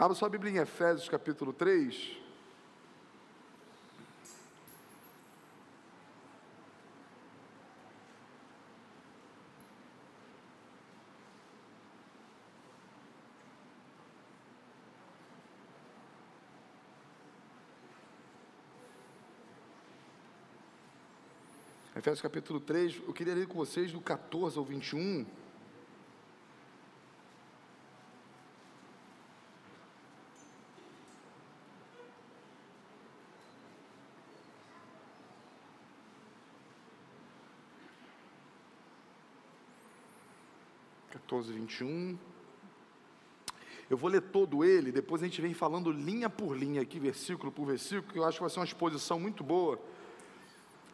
Abra sua Bíblia em Efésios capítulo 3. Efésios capítulo 3, eu queria ler com vocês do 14 ao 21. Quatorze, vinte e um. Eu vou ler todo ele, depois a gente vem falando linha por linha aqui, versículo por versículo, que eu acho que vai ser uma exposição muito boa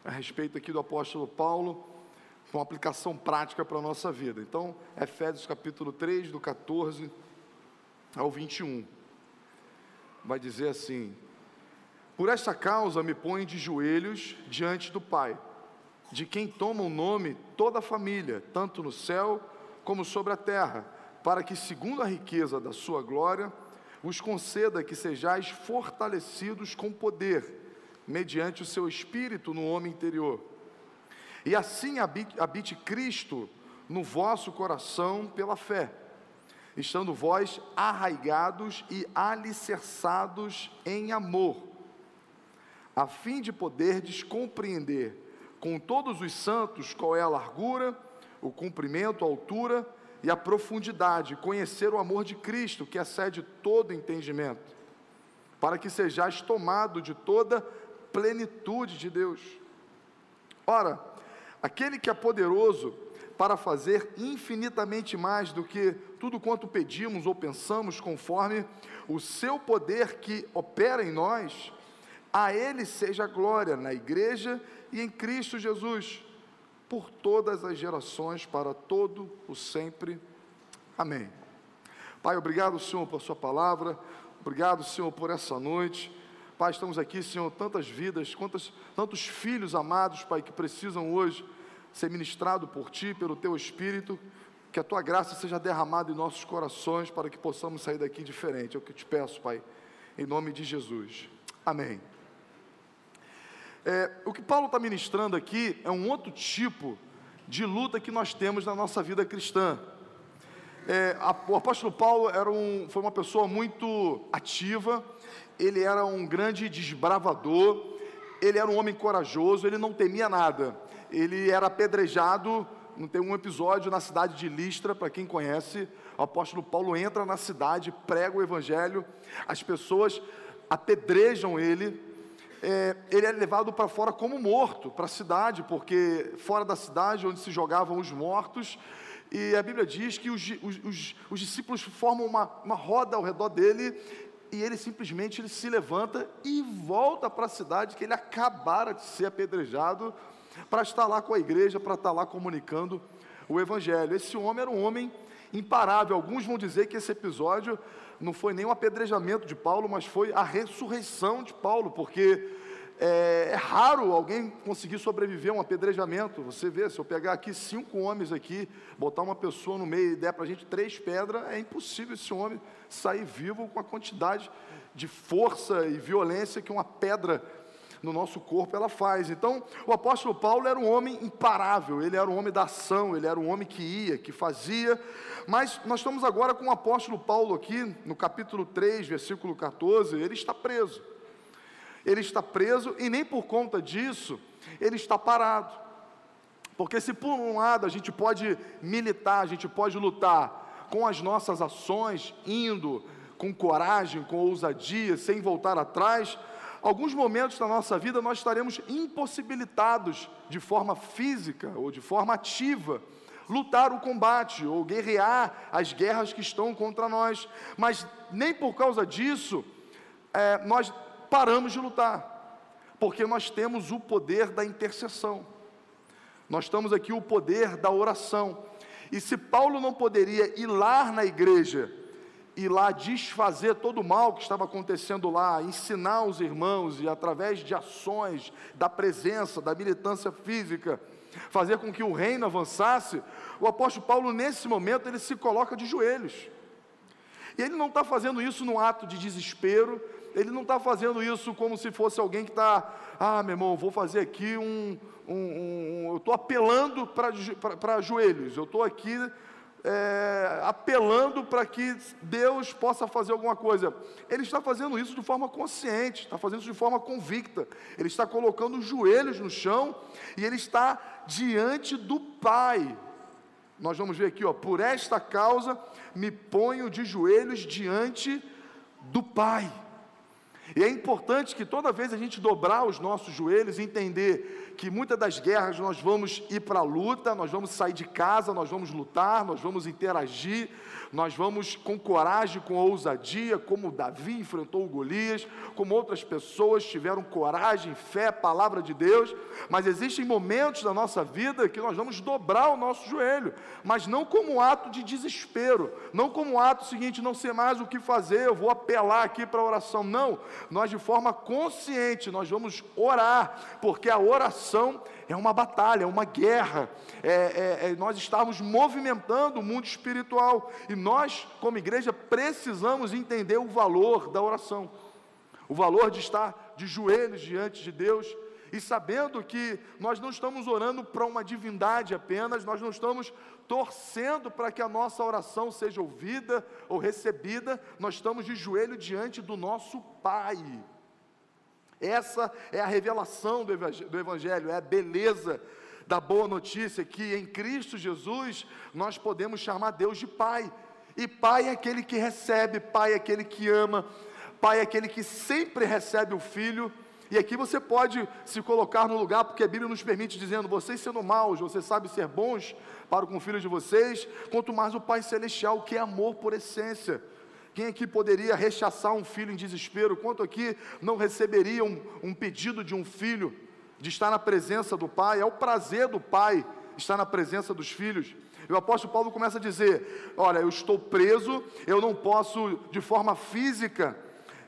a respeito aqui do apóstolo Paulo, com aplicação prática para a nossa vida. Então, Efésios capítulo 3, do 14 ao 21. Vai dizer assim: Por esta causa me ponho de joelhos diante do Pai, de quem toma o nome toda a família, tanto no céu como sobre a terra, para que, segundo a riqueza da sua glória, os conceda que sejais fortalecidos com poder mediante o seu espírito no homem interior. E assim habite, habite Cristo no vosso coração pela fé, estando vós arraigados e alicerçados em amor, a fim de poderdes compreender com todos os santos qual é a largura, o comprimento, a altura e a profundidade, conhecer o amor de Cristo, que excede todo entendimento, para que sejais tomado de toda plenitude de Deus. Ora, aquele que é poderoso para fazer infinitamente mais do que tudo quanto pedimos ou pensamos, conforme o seu poder que opera em nós, a Ele seja glória na igreja e em Cristo Jesus, por todas as gerações, para todo o sempre. Amém. Pai, obrigado, Senhor, por Sua palavra, obrigado, Senhor, por essa noite. Pai, estamos aqui, Senhor, tantas vidas, quantos, tantos filhos amados, Pai, que precisam hoje ser ministrados por Ti, pelo Teu Espírito, que a Tua graça seja derramada em nossos corações para que possamos sair daqui diferente. É o que te peço, Pai, em nome de Jesus. Amém. É, o que Paulo está ministrando aqui é um outro tipo de luta que nós temos na nossa vida cristã. É, a, o apóstolo Paulo era um, foi uma pessoa muito ativa, ele era um grande desbravador, ele era um homem corajoso, ele não temia nada. Ele era apedrejado, não tem um episódio na cidade de Listra, para quem conhece, o apóstolo Paulo entra na cidade, prega o evangelho, as pessoas apedrejam ele, é, ele é levado para fora como morto, para a cidade, porque fora da cidade, onde se jogavam os mortos, e a Bíblia diz que os, os, os, os discípulos formam uma, uma roda ao redor dele e ele simplesmente ele se levanta e volta para a cidade que ele acabara de ser apedrejado para estar lá com a igreja, para estar lá comunicando o evangelho. Esse homem era um homem imparável. Alguns vão dizer que esse episódio não foi nem um apedrejamento de Paulo, mas foi a ressurreição de Paulo, porque é, é, raro alguém conseguir sobreviver a um apedrejamento. Você vê, se eu pegar aqui cinco homens aqui, botar uma pessoa no meio e der para a gente três pedras, é impossível esse homem sair vivo com a quantidade de força e violência que uma pedra no nosso corpo ela faz. Então, o apóstolo Paulo era um homem imparável, ele era um homem da ação, ele era um homem que ia, que fazia. Mas nós estamos agora com o apóstolo Paulo aqui, no capítulo 3, versículo 14, ele está preso ele está preso e nem por conta disso ele está parado. Porque se por um lado a gente pode militar, a gente pode lutar com as nossas ações, indo com coragem, com ousadia, sem voltar atrás, alguns momentos da nossa vida nós estaremos impossibilitados de forma física ou de forma ativa lutar o combate ou guerrear as guerras que estão contra nós, mas nem por causa disso é, nós paramos de lutar, porque nós temos o poder da intercessão, nós temos aqui o poder da oração. E se Paulo não poderia ir lá na igreja, ir lá desfazer todo o mal que estava acontecendo lá, ensinar os irmãos e através de ações, da presença, da militância física, fazer com que o reino avançasse, o apóstolo Paulo, nesse momento, ele se coloca de joelhos. E ele não está fazendo isso num ato de desespero, ele não está fazendo isso como se fosse alguém que está, ah, meu irmão, vou fazer aqui um, um, um eu estou apelando para joelhos, eu estou aqui é, apelando para que Deus possa fazer alguma coisa. Ele está fazendo isso de forma consciente, está fazendo isso de forma convicta. Ele está colocando os joelhos no chão e ele está diante do Pai. Nós vamos ver aqui, ó, por esta causa me ponho de joelhos diante do Pai. E é importante que toda vez a gente dobrar os nossos joelhos e entender que muitas das guerras nós vamos ir para a luta, nós vamos sair de casa, nós vamos lutar, nós vamos interagir, nós vamos com coragem, com ousadia, como Davi enfrentou o Golias, como outras pessoas tiveram coragem, fé, palavra de Deus, mas existem momentos da nossa vida que nós vamos dobrar o nosso joelho, mas não como ato de desespero, não como ato seguinte, não sei mais o que fazer, eu vou apelar aqui para a oração, não, nós de forma consciente, nós vamos orar, porque a oração é uma batalha, é uma guerra, é, é, é, nós estamos movimentando o mundo espiritual, e nós, como igreja, precisamos entender o valor da oração, o valor de estar de joelhos diante de Deus, e sabendo que nós não estamos orando para uma divindade apenas, nós não estamos torcendo para que a nossa oração seja ouvida ou recebida, nós estamos de joelho diante do nosso Pai. Essa é a revelação do Evangelho, é a beleza da boa notícia que em Cristo Jesus nós podemos chamar Deus de Pai. E Pai é aquele que recebe, Pai é aquele que ama, Pai é aquele que sempre recebe o Filho. E aqui você pode se colocar no lugar, porque a Bíblia nos permite dizendo: vocês sendo maus, vocês sabem ser bons para com o filho de vocês, quanto mais o Pai Celestial, que é amor por essência. Quem aqui poderia rechaçar um filho em desespero? Quanto aqui não receberia um, um pedido de um filho de estar na presença do pai? É o prazer do pai estar na presença dos filhos. E o apóstolo Paulo começa a dizer: Olha, eu estou preso, eu não posso de forma física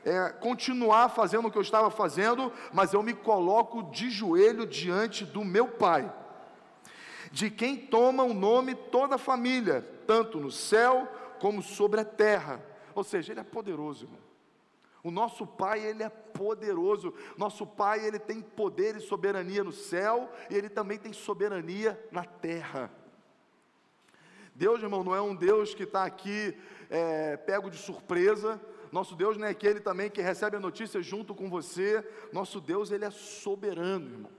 é, continuar fazendo o que eu estava fazendo, mas eu me coloco de joelho diante do meu pai, de quem toma o nome toda a família, tanto no céu como sobre a terra. Ou seja, Ele é poderoso, irmão. O nosso Pai, Ele é poderoso. Nosso Pai, Ele tem poder e soberania no céu, e Ele também tem soberania na terra. Deus, irmão, não é um Deus que está aqui é, pego de surpresa. Nosso Deus não é aquele também que recebe a notícia junto com você. Nosso Deus, Ele é soberano, irmão.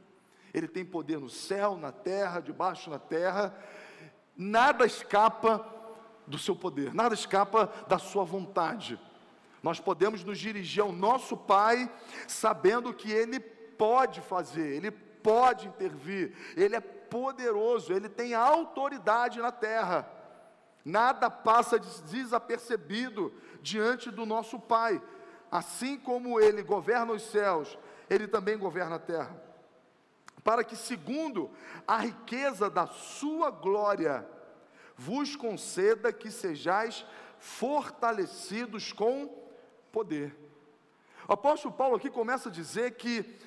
Ele tem poder no céu, na terra, debaixo da terra. Nada escapa do seu poder, nada escapa da sua vontade. Nós podemos nos dirigir ao nosso Pai, sabendo que Ele pode fazer, Ele pode intervir, Ele é poderoso, Ele tem autoridade na terra. Nada passa desapercebido diante do nosso Pai. Assim como Ele governa os céus, Ele também governa a terra. Para que, segundo a riqueza da Sua glória, vos conceda que sejais fortalecidos com poder. O apóstolo Paulo aqui começa a dizer que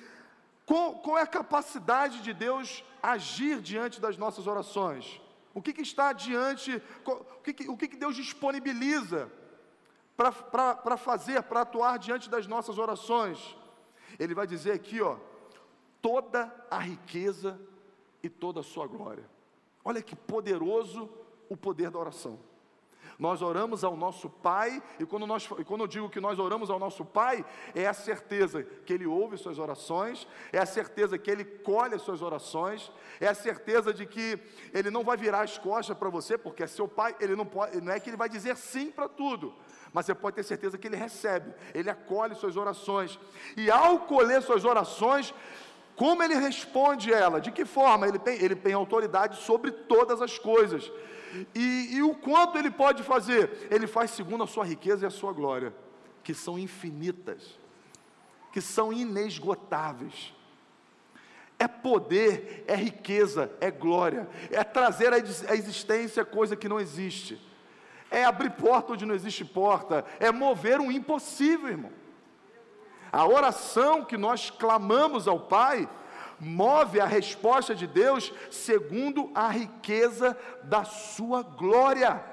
qual, qual é a capacidade de Deus agir diante das nossas orações? O que, que está diante, o que, o que, que Deus disponibiliza para fazer, para atuar diante das nossas orações? Ele vai dizer aqui, ó, toda a riqueza e toda a sua glória. Olha que poderoso o poder da oração. Nós oramos ao nosso Pai, e quando, nós, e quando eu digo que nós oramos ao nosso Pai, é a certeza que Ele ouve suas orações, é a certeza que Ele colhe as suas orações, é a certeza de que Ele não vai virar as costas para você, porque é seu Pai, Ele não pode, não é que Ele vai dizer sim para tudo, mas você pode ter certeza que Ele recebe, Ele acolhe suas orações, e ao colher suas orações, como Ele responde ela? De que forma? Ele tem, ele tem autoridade sobre todas as coisas. E, e o quanto ele pode fazer? Ele faz segundo a sua riqueza e a sua glória, que são infinitas, que são inesgotáveis. É poder, é riqueza, é glória, é trazer à existência coisa que não existe, é abrir porta onde não existe porta, é mover um impossível, irmão. A oração que nós clamamos ao Pai move a resposta de Deus segundo a riqueza da sua glória.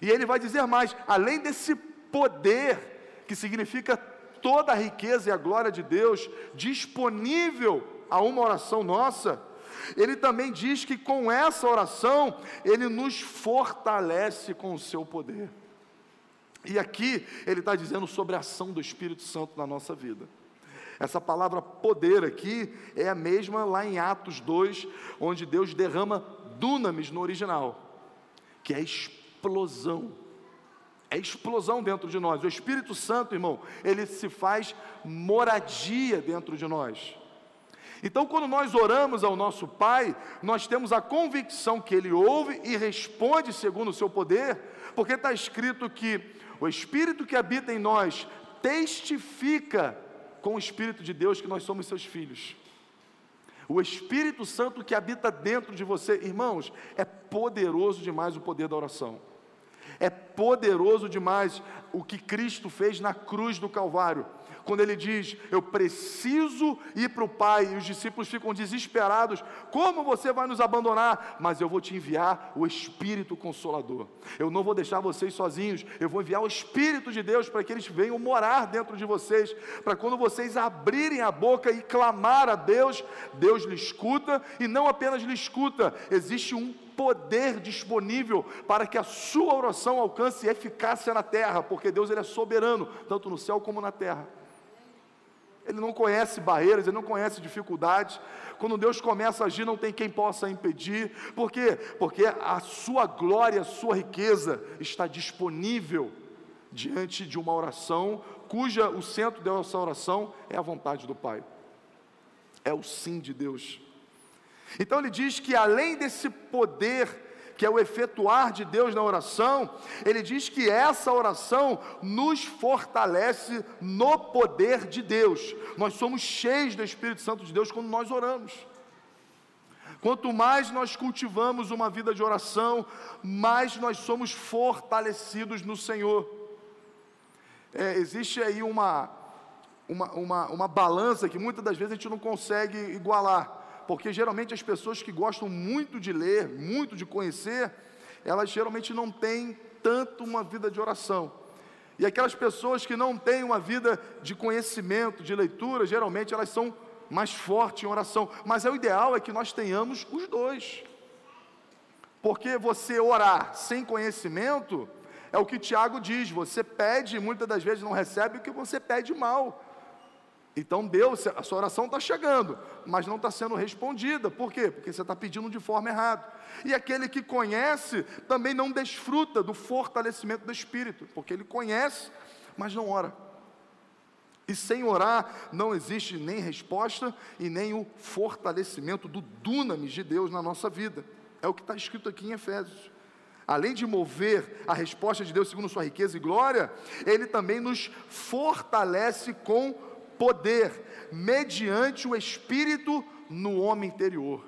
E ele vai dizer mais: além desse poder, que significa toda a riqueza e a glória de Deus disponível a uma oração nossa, ele também diz que com essa oração, ele nos fortalece com o seu poder. E aqui ele está dizendo sobre a ação do Espírito Santo na nossa vida. Essa palavra poder aqui é a mesma lá em Atos 2, onde Deus derrama dunamis no original, que é explosão. É explosão dentro de nós. O Espírito Santo, irmão, ele se faz moradia dentro de nós. Então, quando nós oramos ao nosso Pai, nós temos a convicção que Ele ouve e responde segundo o seu poder, porque está escrito que o Espírito que habita em nós testifica com o Espírito de Deus que nós somos seus filhos. O Espírito Santo que habita dentro de você, irmãos, é poderoso demais o poder da oração. É poderoso demais o que Cristo fez na cruz do Calvário quando ele diz: Eu preciso ir para o Pai, e os discípulos ficam desesperados: Como você vai nos abandonar? Mas eu vou te enviar o Espírito Consolador. Eu não vou deixar vocês sozinhos, eu vou enviar o Espírito de Deus para que eles venham morar dentro de vocês, para quando vocês abrirem a boca e clamar a Deus, Deus lhe escuta, e não apenas lhe escuta, existe um poder disponível para que a sua oração alcance eficácia na terra, porque Deus ele é soberano, tanto no céu como na terra. Ele não conhece barreiras, ele não conhece dificuldades. Quando Deus começa a agir, não tem quem possa impedir. Por quê? Porque a sua glória, a sua riqueza está disponível diante de uma oração cuja o centro dessa oração é a vontade do Pai. É o sim de Deus. Então ele diz que além desse poder que é o efetuar de Deus na oração, ele diz que essa oração nos fortalece no poder de Deus. Nós somos cheios do Espírito Santo de Deus quando nós oramos. Quanto mais nós cultivamos uma vida de oração, mais nós somos fortalecidos no Senhor. É, existe aí uma, uma, uma, uma balança que muitas das vezes a gente não consegue igualar porque geralmente as pessoas que gostam muito de ler, muito de conhecer, elas geralmente não têm tanto uma vida de oração. E aquelas pessoas que não têm uma vida de conhecimento, de leitura, geralmente elas são mais fortes em oração. Mas é o ideal é que nós tenhamos os dois. Porque você orar sem conhecimento é o que Tiago diz: você pede e muitas das vezes não recebe o que você pede mal. Então Deus, a sua oração está chegando, mas não está sendo respondida. Por quê? Porque você está pedindo de forma errada. E aquele que conhece também não desfruta do fortalecimento do Espírito, porque ele conhece, mas não ora. E sem orar não existe nem resposta e nem o fortalecimento do dunamis de Deus na nossa vida. É o que está escrito aqui em Efésios. Além de mover a resposta de Deus segundo sua riqueza e glória, ele também nos fortalece com poder, mediante o Espírito no homem interior.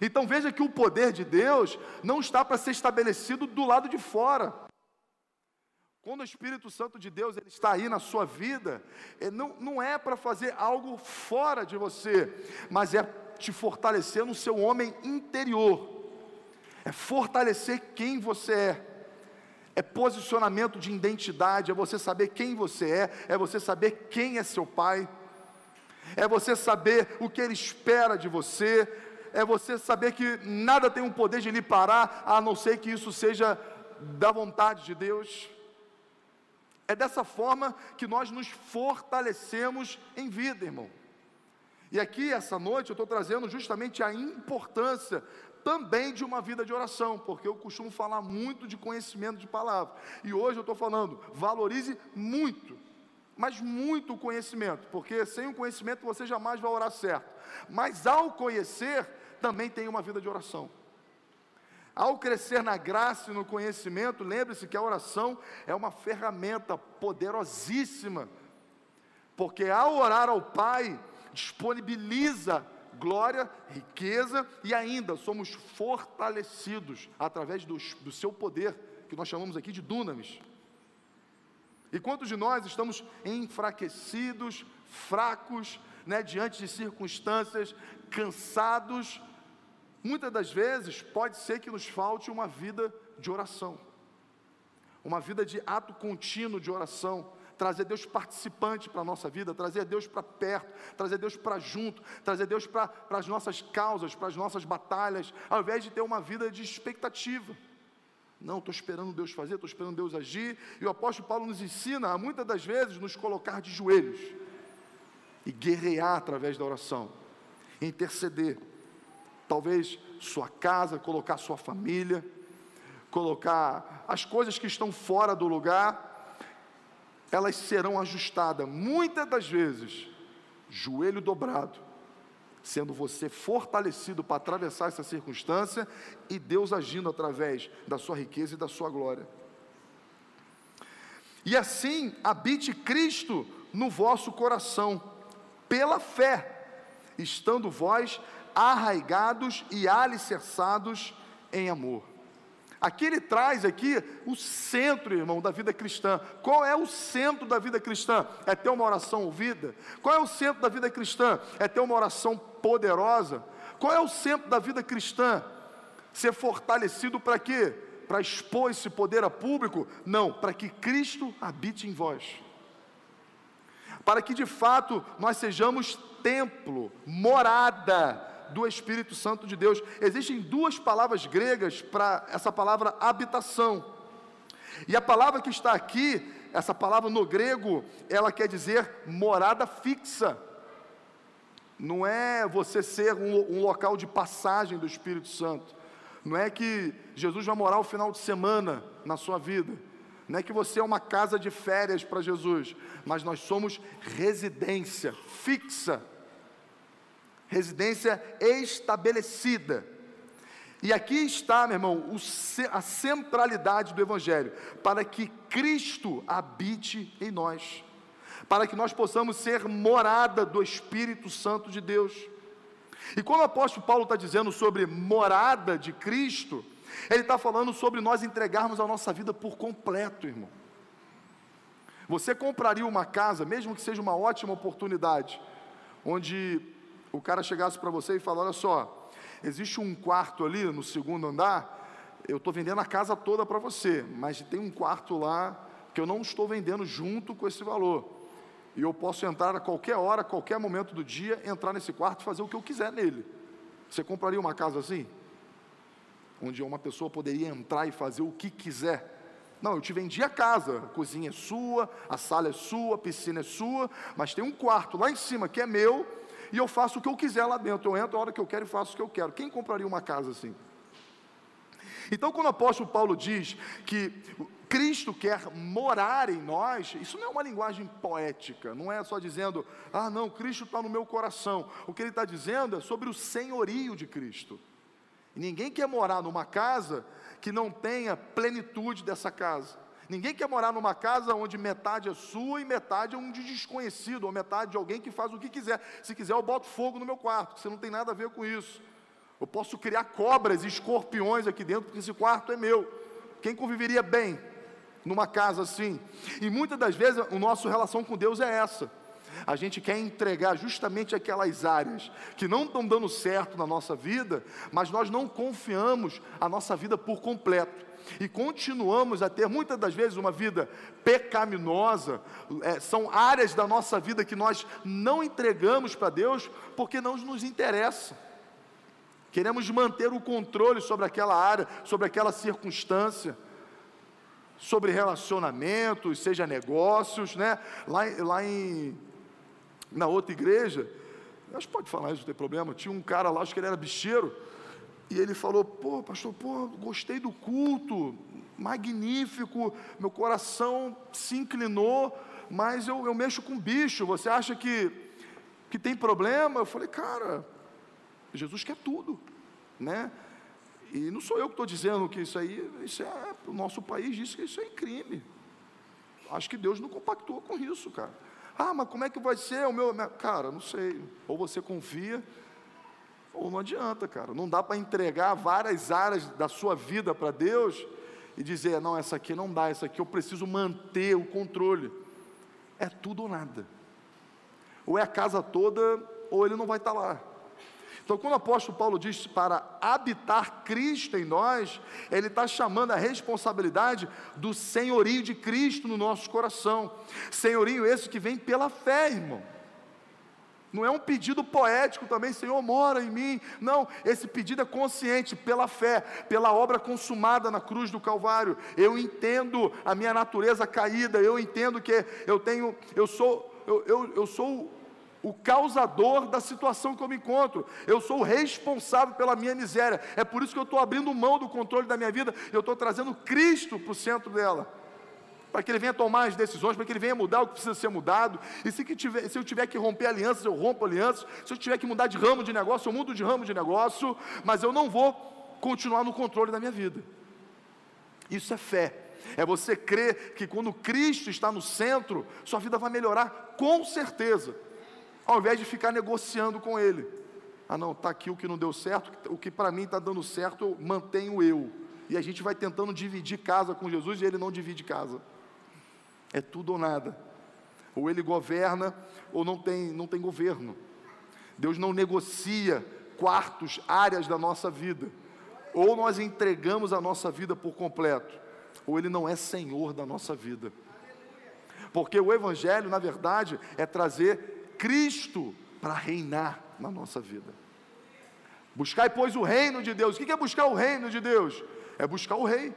Então veja que o poder de Deus não está para ser estabelecido do lado de fora. Quando o Espírito Santo de Deus ele está aí na sua vida, não, não é para fazer algo fora de você, mas é te fortalecer no seu homem interior, é fortalecer quem você é é posicionamento de identidade, é você saber quem você é, é você saber quem é seu pai, é você saber o que ele espera de você, é você saber que nada tem o poder de lhe parar, a não ser que isso seja da vontade de Deus. É dessa forma que nós nos fortalecemos em vida, irmão. E aqui, essa noite, eu estou trazendo justamente a importância também de uma vida de oração, porque eu costumo falar muito de conhecimento de palavra. E hoje eu estou falando, valorize muito, mas muito o conhecimento, porque sem o conhecimento você jamais vai orar certo. Mas ao conhecer, também tem uma vida de oração. Ao crescer na graça e no conhecimento, lembre-se que a oração é uma ferramenta poderosíssima, porque ao orar ao Pai, disponibiliza glória, riqueza e ainda somos fortalecidos através do, do seu poder, que nós chamamos aqui de dunamis. E quantos de nós estamos enfraquecidos, fracos, né, diante de circunstâncias, cansados? Muitas das vezes pode ser que nos falte uma vida de oração. uma vida de ato contínuo de oração, trazer Deus participante para a nossa vida, trazer Deus para perto, trazer Deus para junto, trazer Deus para as nossas causas, para as nossas batalhas, ao invés de ter uma vida de expectativa. Não, estou esperando Deus fazer, estou esperando Deus agir, e o apóstolo Paulo nos ensina a muitas das vezes nos colocar de joelhos e guerrear através da oração, interceder. Talvez sua casa, colocar sua família, colocar as coisas que estão fora do lugar, elas serão ajustadas, muitas das vezes, joelho dobrado, sendo você fortalecido para atravessar essa circunstância e Deus agindo através da sua riqueza e da sua glória. E assim habite Cristo no vosso coração, pela fé, estando vós arraigados e alicerçados em amor. Aqui ele traz aqui o centro, irmão, da vida cristã. Qual é o centro da vida cristã? É ter uma oração ouvida? Qual é o centro da vida cristã? É ter uma oração poderosa? Qual é o centro da vida cristã? Ser fortalecido para quê? Para expor esse poder a público? Não, para que Cristo habite em vós. Para que de fato nós sejamos templo, morada do Espírito Santo de Deus. Existem duas palavras gregas para essa palavra habitação. E a palavra que está aqui, essa palavra no grego, ela quer dizer morada fixa. Não é você ser um, um local de passagem do Espírito Santo. Não é que Jesus vai morar o final de semana na sua vida. Não é que você é uma casa de férias para Jesus, mas nós somos residência fixa residência estabelecida. E aqui está, meu irmão, a centralidade do Evangelho, para que Cristo habite em nós, para que nós possamos ser morada do Espírito Santo de Deus. E quando o apóstolo Paulo está dizendo sobre morada de Cristo, ele está falando sobre nós entregarmos a nossa vida por completo, irmão. Você compraria uma casa, mesmo que seja uma ótima oportunidade, onde o cara chegasse para você e falasse: Olha só, existe um quarto ali no segundo andar, eu estou vendendo a casa toda para você, mas tem um quarto lá que eu não estou vendendo junto com esse valor. E eu posso entrar a qualquer hora, a qualquer momento do dia, entrar nesse quarto e fazer o que eu quiser nele. Você compraria uma casa assim? Onde uma pessoa poderia entrar e fazer o que quiser. Não, eu te vendi a casa, a cozinha é sua, a sala é sua, a piscina é sua, mas tem um quarto lá em cima que é meu, e eu faço o que eu quiser lá dentro. Eu entro a hora que eu quero e faço o que eu quero. Quem compraria uma casa assim? Então, quando o apóstolo Paulo diz que Cristo quer morar em nós, isso não é uma linguagem poética, não é só dizendo, ah, não, Cristo está no meu coração. O que ele está dizendo é sobre o senhorio de Cristo. E ninguém quer morar numa casa que não tenha plenitude dessa casa. Ninguém quer morar numa casa onde metade é sua e metade é um de desconhecido, ou metade de alguém que faz o que quiser. Se quiser, eu boto fogo no meu quarto, você não tem nada a ver com isso. Eu posso criar cobras e escorpiões aqui dentro, porque esse quarto é meu. Quem conviveria bem numa casa assim? E muitas das vezes a nossa relação com Deus é essa. A gente quer entregar justamente aquelas áreas que não estão dando certo na nossa vida, mas nós não confiamos a nossa vida por completo e continuamos a ter muitas das vezes uma vida pecaminosa, é, são áreas da nossa vida que nós não entregamos para Deus porque não nos interessa. Queremos manter o controle sobre aquela área, sobre aquela circunstância, sobre relacionamentos, seja negócios, né? Lá, lá em na outra igreja, acho que pode falar isso, não tem problema. Tinha um cara lá, acho que ele era bicheiro e ele falou: pô, pastor, pô, gostei do culto, magnífico, meu coração se inclinou, mas eu, eu mexo com bicho, você acha que, que tem problema? Eu falei, cara, Jesus quer tudo, né? E não sou eu que estou dizendo que isso aí, isso é, o nosso país diz que isso é crime. Acho que Deus não compactou com isso, cara. Ah, mas como é que vai ser o meu. Cara, não sei. Ou você confia ou não adianta, cara. Não dá para entregar várias áreas da sua vida para Deus e dizer, não, essa aqui não dá, essa aqui eu preciso manter o controle. É tudo ou nada. Ou é a casa toda, ou ele não vai estar tá lá. Então, quando o apóstolo Paulo diz para habitar Cristo em nós, ele está chamando a responsabilidade do senhorio de Cristo no nosso coração. Senhorio esse que vem pela fé, irmão. Não é um pedido poético também, Senhor, mora em mim. Não, esse pedido é consciente, pela fé, pela obra consumada na cruz do Calvário. Eu entendo a minha natureza caída, eu entendo que eu tenho, eu sou, eu, eu, eu sou o causador da situação que eu me encontro. Eu sou o responsável pela minha miséria. É por isso que eu estou abrindo mão do controle da minha vida. Eu estou trazendo Cristo para o centro dela. Para que Ele venha tomar as decisões, para que Ele venha mudar o que precisa ser mudado. E se, tiver, se eu tiver que romper alianças, eu rompo alianças. Se eu tiver que mudar de ramo de negócio, eu mudo de ramo de negócio. Mas eu não vou continuar no controle da minha vida. Isso é fé. É você crer que quando Cristo está no centro, sua vida vai melhorar com certeza ao invés de ficar negociando com ele. Ah, não, está aqui o que não deu certo, o que para mim está dando certo, eu mantenho eu. E a gente vai tentando dividir casa com Jesus e ele não divide casa. É tudo ou nada. Ou ele governa ou não tem, não tem governo. Deus não negocia quartos, áreas da nossa vida. Ou nós entregamos a nossa vida por completo, ou ele não é senhor da nossa vida. Porque o evangelho, na verdade, é trazer Cristo para reinar na nossa vida. Buscar, pois, o reino de Deus. O que é buscar o reino de Deus? É buscar o rei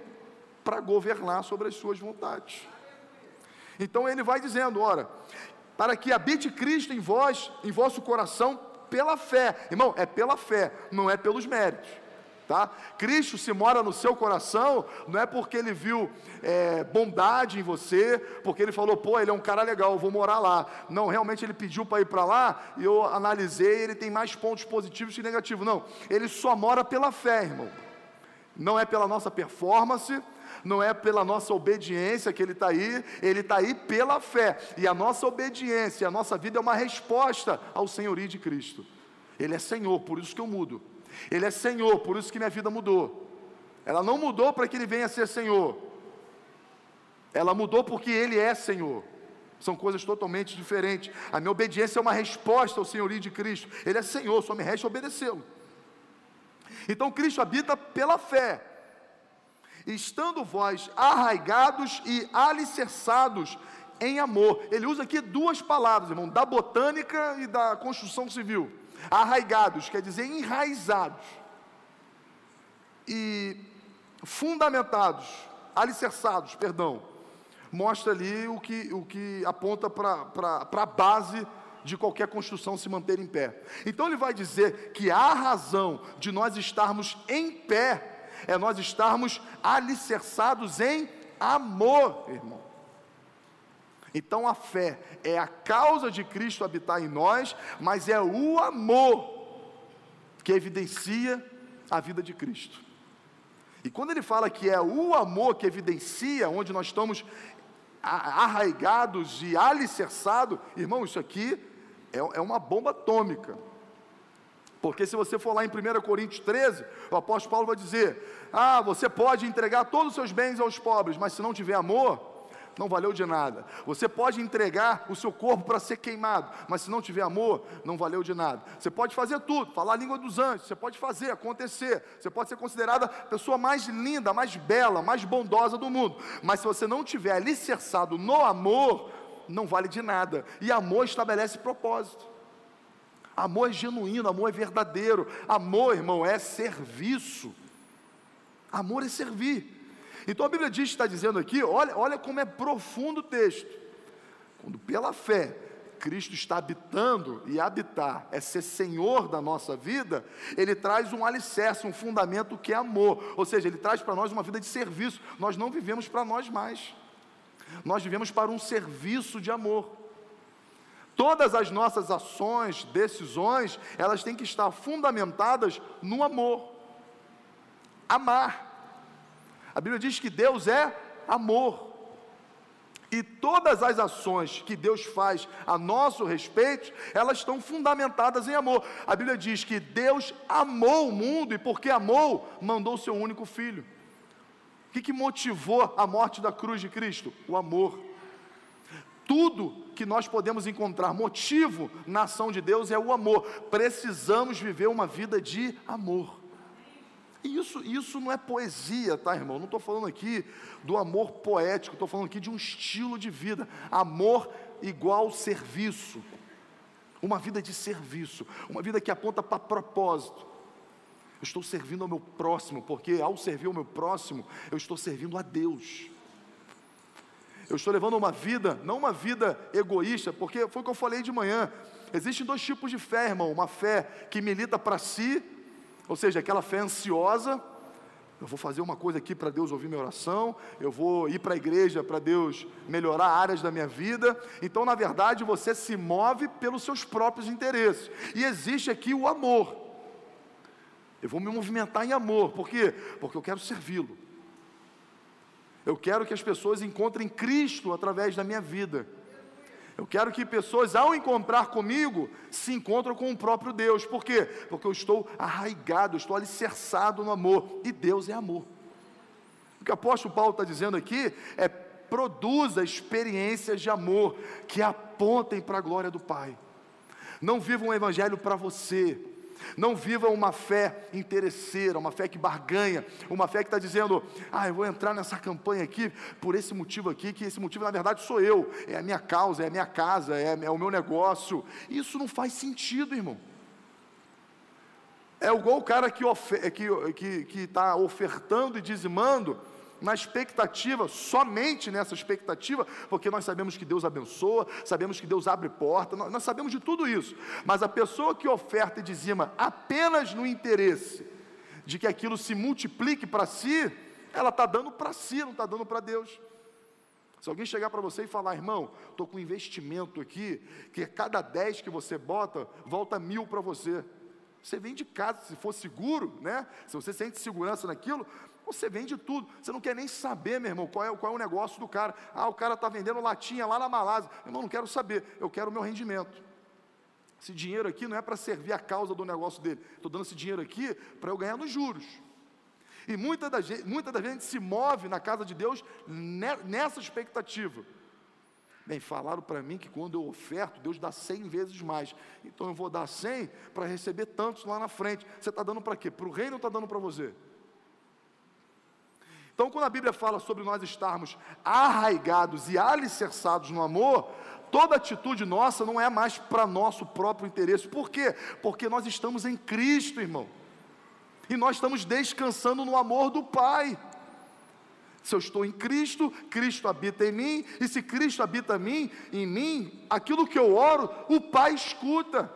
para governar sobre as suas vontades. Então ele vai dizendo: ora, para que habite Cristo em vós, em vosso coração, pela fé. Irmão, é pela fé, não é pelos méritos tá? Cristo se mora no seu coração, não é porque ele viu é, bondade em você, porque ele falou, pô, ele é um cara legal, vou morar lá. Não, realmente ele pediu para ir para lá, e eu analisei, ele tem mais pontos positivos que negativos. Não, ele só mora pela fé, irmão. Não é pela nossa performance, não é pela nossa obediência que Ele está aí, Ele está aí pela fé, e a nossa obediência, a nossa vida é uma resposta ao senhorio de Cristo. Ele é Senhor, por isso que eu mudo. Ele é Senhor, por isso que minha vida mudou. Ela não mudou para que Ele venha ser Senhor. Ela mudou porque Ele é Senhor. São coisas totalmente diferentes. A minha obediência é uma resposta ao senhorio de Cristo. Ele é Senhor, só me resta obedecê-lo. Então Cristo habita pela fé. Estando vós arraigados e alicerçados em amor. Ele usa aqui duas palavras, irmão, da botânica e da construção civil. Arraigados quer dizer enraizados. E fundamentados, alicerçados, perdão. Mostra ali o que, o que aponta para a base de qualquer construção se manter em pé. Então ele vai dizer que a razão de nós estarmos em pé é nós estarmos alicerçados em amor, irmão. Então a fé é a causa de Cristo habitar em nós, mas é o amor que evidencia a vida de Cristo. E quando ele fala que é o amor que evidencia onde nós estamos arraigados e alicerçados, irmão, isso aqui é, é uma bomba atômica. Porque se você for lá em 1 Coríntios 13, o apóstolo Paulo vai dizer: Ah, você pode entregar todos os seus bens aos pobres, mas se não tiver amor, não valeu de nada. Você pode entregar o seu corpo para ser queimado, mas se não tiver amor, não valeu de nada. Você pode fazer tudo, falar a língua dos anjos, você pode fazer acontecer, você pode ser considerada a pessoa mais linda, mais bela, mais bondosa do mundo, mas se você não tiver alicerçado no amor, não vale de nada. E amor estabelece propósito. Amor é genuíno, amor é verdadeiro. Amor, irmão, é serviço. Amor é servir. Então a Bíblia diz, está dizendo aqui, olha, olha como é profundo o texto. Quando pela fé Cristo está habitando, e habitar é ser senhor da nossa vida, ele traz um alicerce, um fundamento que é amor, ou seja, ele traz para nós uma vida de serviço. Nós não vivemos para nós mais, nós vivemos para um serviço de amor. Todas as nossas ações, decisões, elas têm que estar fundamentadas no amor. Amar. A Bíblia diz que Deus é amor. E todas as ações que Deus faz a nosso respeito, elas estão fundamentadas em amor. A Bíblia diz que Deus amou o mundo e porque amou, mandou o seu único filho. O que, que motivou a morte da cruz de Cristo? O amor. Tudo que nós podemos encontrar motivo na ação de Deus é o amor. Precisamos viver uma vida de amor. Isso, isso não é poesia, tá, irmão? Não estou falando aqui do amor poético, estou falando aqui de um estilo de vida. Amor igual serviço. Uma vida de serviço, uma vida que aponta para propósito. Eu estou servindo ao meu próximo, porque ao servir ao meu próximo, eu estou servindo a Deus. Eu estou levando uma vida, não uma vida egoísta, porque foi o que eu falei de manhã. Existem dois tipos de fé, irmão: uma fé que milita para si, ou seja, aquela fé ansiosa. Eu vou fazer uma coisa aqui para Deus ouvir minha oração, eu vou ir para a igreja para Deus melhorar áreas da minha vida. Então, na verdade, você se move pelos seus próprios interesses. E existe aqui o amor. Eu vou me movimentar em amor, por quê? Porque eu quero servi-lo. Eu quero que as pessoas encontrem Cristo através da minha vida. Eu quero que pessoas, ao encontrar comigo, se encontrem com o próprio Deus. Por quê? Porque eu estou arraigado, eu estou alicerçado no amor. E Deus é amor. O que o apóstolo Paulo está dizendo aqui é: produza experiências de amor que apontem para a glória do Pai. Não viva um evangelho para você, não viva uma fé interesseira, uma fé que barganha, uma fé que está dizendo, ah, eu vou entrar nessa campanha aqui por esse motivo aqui, que esse motivo na verdade sou eu, é a minha causa, é a minha casa, é, é o meu negócio. Isso não faz sentido, irmão. É igual o cara que está que, que, que tá ofertando e dizimando, na expectativa, somente nessa expectativa, porque nós sabemos que Deus abençoa, sabemos que Deus abre porta, nós, nós sabemos de tudo isso, mas a pessoa que oferta e dizima apenas no interesse de que aquilo se multiplique para si, ela está dando para si, não está dando para Deus. Se alguém chegar para você e falar, irmão, estou com um investimento aqui, que a cada 10 que você bota, volta mil para você. Você vem de casa, se for seguro, né? Se você sente segurança naquilo, você vende tudo. Você não quer nem saber, meu irmão, qual é, qual é o negócio do cara. Ah, o cara está vendendo latinha lá na Malásia. Irmão, não quero saber. Eu quero o meu rendimento. Esse dinheiro aqui não é para servir a causa do negócio dele. Estou dando esse dinheiro aqui para eu ganhar nos juros. E muita das vezes a gente se move na casa de Deus nessa expectativa. Bem, falaram para mim que quando eu oferto, Deus dá cem vezes mais. Então eu vou dar cem para receber tantos lá na frente. Você está dando para quê? Para o reino ou está dando para você? Então, quando a Bíblia fala sobre nós estarmos arraigados e alicerçados no amor, toda atitude nossa não é mais para nosso próprio interesse. Por quê? Porque nós estamos em Cristo, irmão. E nós estamos descansando no amor do Pai. Se eu estou em Cristo, Cristo habita em mim, e se Cristo habita em mim, em mim, aquilo que eu oro, o Pai escuta.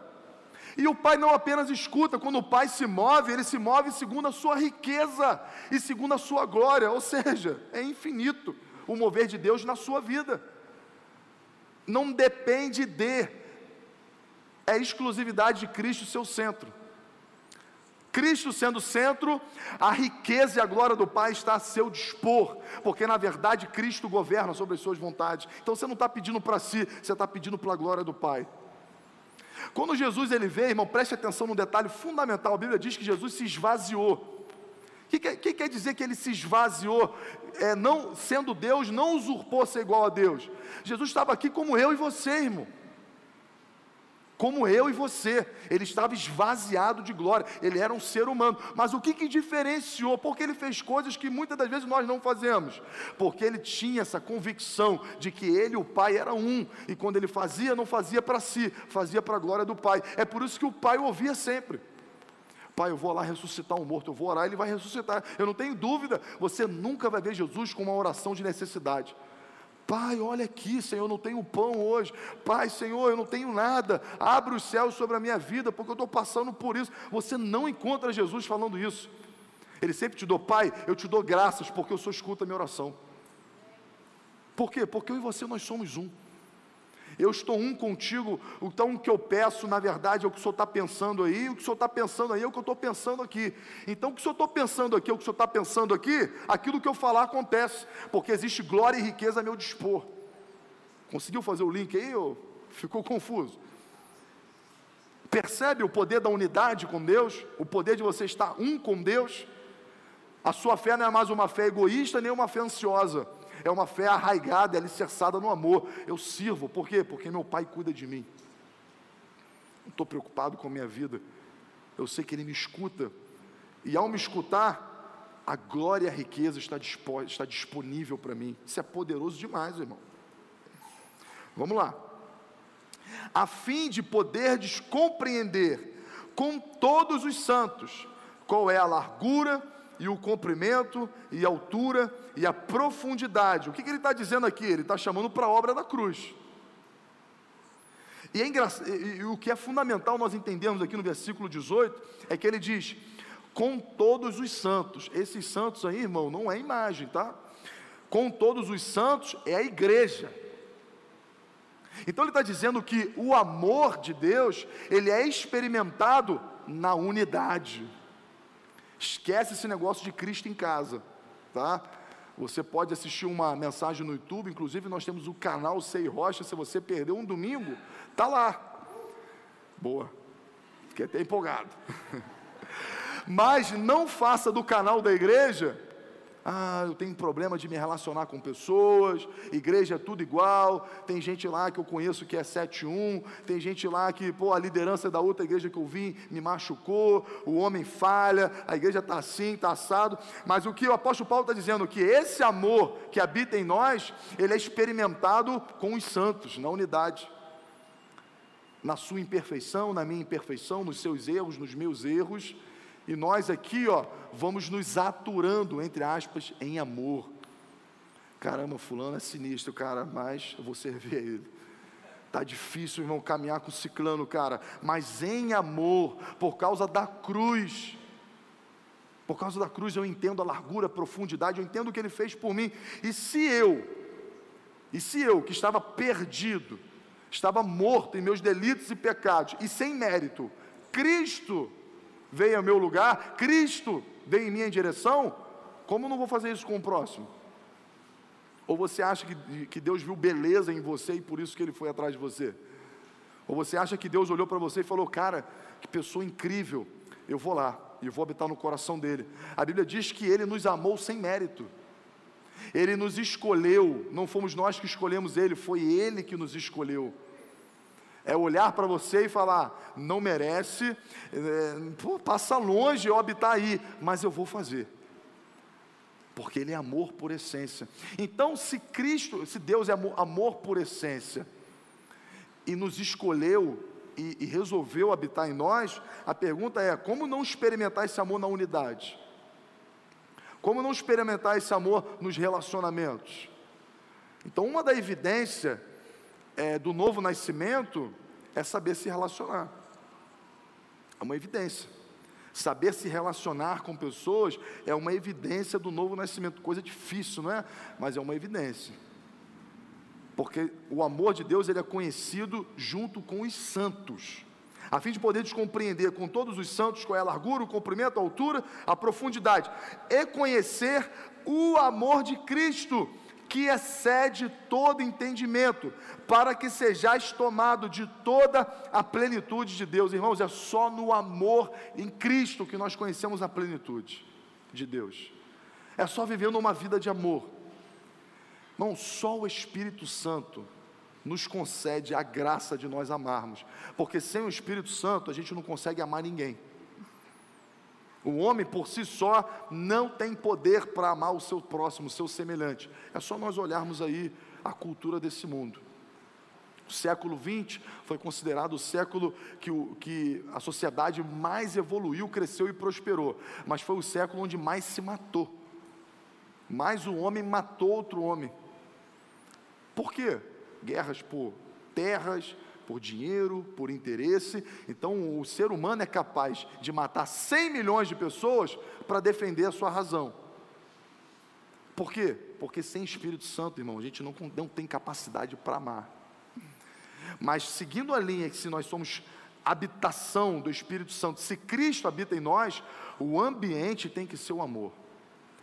E o Pai não apenas escuta, quando o Pai se move, ele se move segundo a sua riqueza e segundo a sua glória, ou seja, é infinito o mover de Deus na sua vida. Não depende de, é exclusividade de Cristo seu centro. Cristo sendo centro, a riqueza e a glória do Pai está a seu dispor, porque na verdade Cristo governa sobre as suas vontades. Então você não está pedindo para si, você está pedindo para a glória do Pai. Quando Jesus ele veio, irmão, preste atenção num detalhe fundamental. A Bíblia diz que Jesus se esvaziou. O que, que, que, quer dizer que ele se esvaziou? É, não, sendo Deus, não usurpou ser igual a Deus. Jesus estava aqui como eu e você, irmão como eu e você. Ele estava esvaziado de glória, ele era um ser humano. Mas o que, que diferenciou? Porque ele fez coisas que muitas das vezes nós não fazemos. Porque ele tinha essa convicção de que ele e o Pai eram um. E quando ele fazia, não fazia para si, fazia para a glória do Pai. É por isso que o Pai ouvia sempre. Pai, eu vou lá ressuscitar um morto, eu vou orar, ele vai ressuscitar. Eu não tenho dúvida, você nunca vai ver Jesus com uma oração de necessidade. Pai, olha aqui, Senhor, eu não tenho pão hoje. Pai, Senhor, eu não tenho nada. Abre os céus sobre a minha vida, porque eu estou passando por isso. Você não encontra Jesus falando isso. Ele sempre te dou, Pai, eu te dou graças, porque o Senhor escuta a minha oração. Por quê? Porque eu e você nós somos um eu estou um contigo, então o que eu peço, na verdade, é o que o Senhor está pensando aí, o que o Senhor está pensando aí é o que eu estou pensando aqui. Então, o que o Senhor está pensando aqui, é o que o Senhor está pensando aqui, aquilo que eu falar acontece, porque existe glória e riqueza a meu dispor. Conseguiu fazer o link aí ou ficou confuso? Percebe o poder da unidade com Deus, o poder de você estar um com Deus? A sua fé não é mais uma fé egoísta nem uma fé ansiosa é uma fé arraigada, alicerçada no amor. Eu sirvo, por quê? Porque meu pai cuida de mim. Não estou preocupado com a minha vida. Eu sei que ele me escuta. E ao me escutar, a glória e a riqueza está, está disponível para mim. Isso é poderoso demais, irmão. Vamos lá. A fim de poderdes compreender com todos os santos qual é a largura e o comprimento e a altura e a profundidade. O que, que ele está dizendo aqui? Ele está chamando para a obra da cruz. E, é engra... e o que é fundamental nós entendermos aqui no versículo 18 é que ele diz: com todos os santos. Esses santos aí, irmão, não é imagem, tá? Com todos os santos é a igreja. Então ele está dizendo que o amor de Deus, ele é experimentado na unidade. Esquece esse negócio de Cristo em casa, tá? Você pode assistir uma mensagem no YouTube, inclusive nós temos o canal Sei Rocha, se você perdeu um domingo, tá lá. Boa. Fiquei até empolgado. Mas não faça do canal da igreja ah, eu tenho problema de me relacionar com pessoas, igreja é tudo igual, tem gente lá que eu conheço que é 7-1, tem gente lá que, pô, a liderança da outra igreja que eu vim me machucou, o homem falha, a igreja está assim, está assado, mas o que o apóstolo Paulo está dizendo, que esse amor que habita em nós, ele é experimentado com os santos, na unidade, na sua imperfeição, na minha imperfeição, nos seus erros, nos meus erros, e nós aqui, ó, vamos nos aturando, entre aspas, em amor. Caramba, fulano é sinistro, cara, mas eu vou servir a ele. Tá difícil, irmão, caminhar com o ciclano, cara, mas em amor, por causa da cruz. Por causa da cruz eu entendo a largura, a profundidade, eu entendo o que ele fez por mim. E se eu, e se eu que estava perdido, estava morto em meus delitos e pecados e sem mérito, Cristo veio ao meu lugar, Cristo veio em minha direção, como não vou fazer isso com o próximo? Ou você acha que, que Deus viu beleza em você e por isso que Ele foi atrás de você? Ou você acha que Deus olhou para você e falou, cara, que pessoa incrível, eu vou lá e vou habitar no coração dele. A Bíblia diz que Ele nos amou sem mérito. Ele nos escolheu, não fomos nós que escolhemos Ele, foi Ele que nos escolheu. É olhar para você e falar: não merece, é, pô, passa longe habitar aí, mas eu vou fazer. Porque Ele é amor por essência. Então, se Cristo, se Deus é amor, amor por essência, e nos escolheu e, e resolveu habitar em nós, a pergunta é: como não experimentar esse amor na unidade? Como não experimentar esse amor nos relacionamentos? Então, uma da evidência é, do novo nascimento é saber se relacionar. É uma evidência. Saber se relacionar com pessoas é uma evidência do novo nascimento. Coisa difícil, não é? Mas é uma evidência. Porque o amor de Deus ele é conhecido junto com os santos. A fim de poder compreender com todos os santos qual é a largura, o comprimento, a altura, a profundidade. E conhecer o amor de Cristo que excede todo entendimento, para que sejais tomado de toda a plenitude de Deus. Irmãos, é só no amor em Cristo que nós conhecemos a plenitude de Deus. É só vivendo uma vida de amor. Irmão, só o Espírito Santo nos concede a graça de nós amarmos, porque sem o Espírito Santo a gente não consegue amar ninguém. O homem por si só não tem poder para amar o seu próximo, o seu semelhante. É só nós olharmos aí a cultura desse mundo. O século XX foi considerado o século que, o, que a sociedade mais evoluiu, cresceu e prosperou, mas foi o século onde mais se matou. Mais um homem matou outro homem. Por quê? Guerras por terras, por dinheiro, por interesse. Então, o ser humano é capaz de matar 100 milhões de pessoas para defender a sua razão. Por quê? Porque sem Espírito Santo, irmão, a gente não, não tem capacidade para amar. Mas seguindo a linha que se nós somos habitação do Espírito Santo, se Cristo habita em nós, o ambiente tem que ser o amor,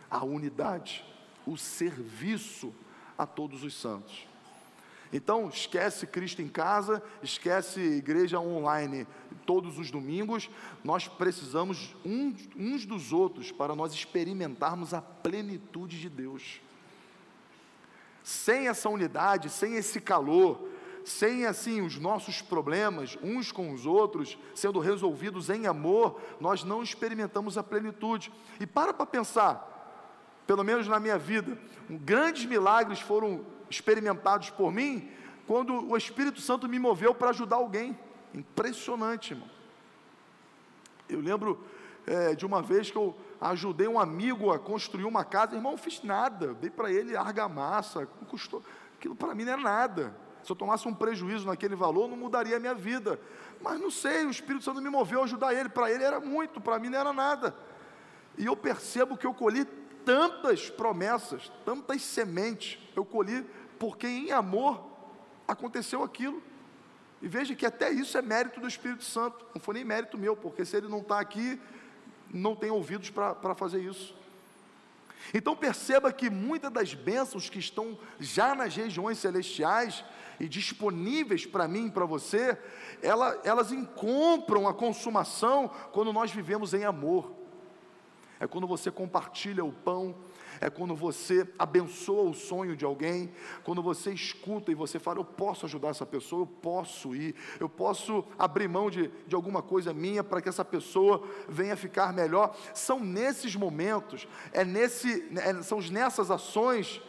a unidade, o serviço a todos os santos. Então, esquece Cristo em casa, esquece igreja online todos os domingos. Nós precisamos uns, uns dos outros para nós experimentarmos a plenitude de Deus. Sem essa unidade, sem esse calor, sem assim os nossos problemas uns com os outros sendo resolvidos em amor, nós não experimentamos a plenitude. E para para pensar, pelo menos na minha vida, grandes milagres foram experimentados por mim quando o Espírito Santo me moveu para ajudar alguém. Impressionante, irmão. Eu lembro é, de uma vez que eu ajudei um amigo a construir uma casa, irmão, não fiz nada, dei para ele argamassa, custou, aquilo para mim não é nada. Se eu tomasse um prejuízo naquele valor, não mudaria a minha vida. Mas não sei, o Espírito Santo me moveu a ajudar ele, para ele era muito, para mim não era nada. E eu percebo que eu colhi tantas promessas, tantas sementes, eu colhi porque em amor aconteceu aquilo. E veja que até isso é mérito do Espírito Santo, não foi nem mérito meu, porque se ele não está aqui, não tem ouvidos para fazer isso. Então perceba que muitas das bênçãos que estão já nas regiões celestiais e disponíveis para mim e para você, ela, elas encontram a consumação quando nós vivemos em amor. É quando você compartilha o pão, é quando você abençoa o sonho de alguém, quando você escuta e você fala: Eu posso ajudar essa pessoa, eu posso ir, eu posso abrir mão de, de alguma coisa minha para que essa pessoa venha ficar melhor. São nesses momentos, é nesse, é, são nessas ações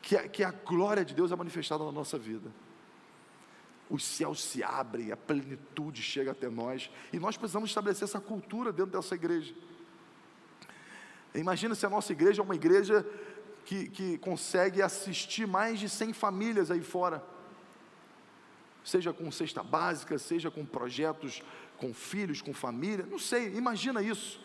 que, que a glória de Deus é manifestada na nossa vida os céus se abrem, a plenitude chega até nós, e nós precisamos estabelecer essa cultura dentro dessa igreja. Imagina se a nossa igreja é uma igreja que, que consegue assistir mais de 100 famílias aí fora, seja com cesta básica, seja com projetos com filhos, com família, não sei, imagina isso.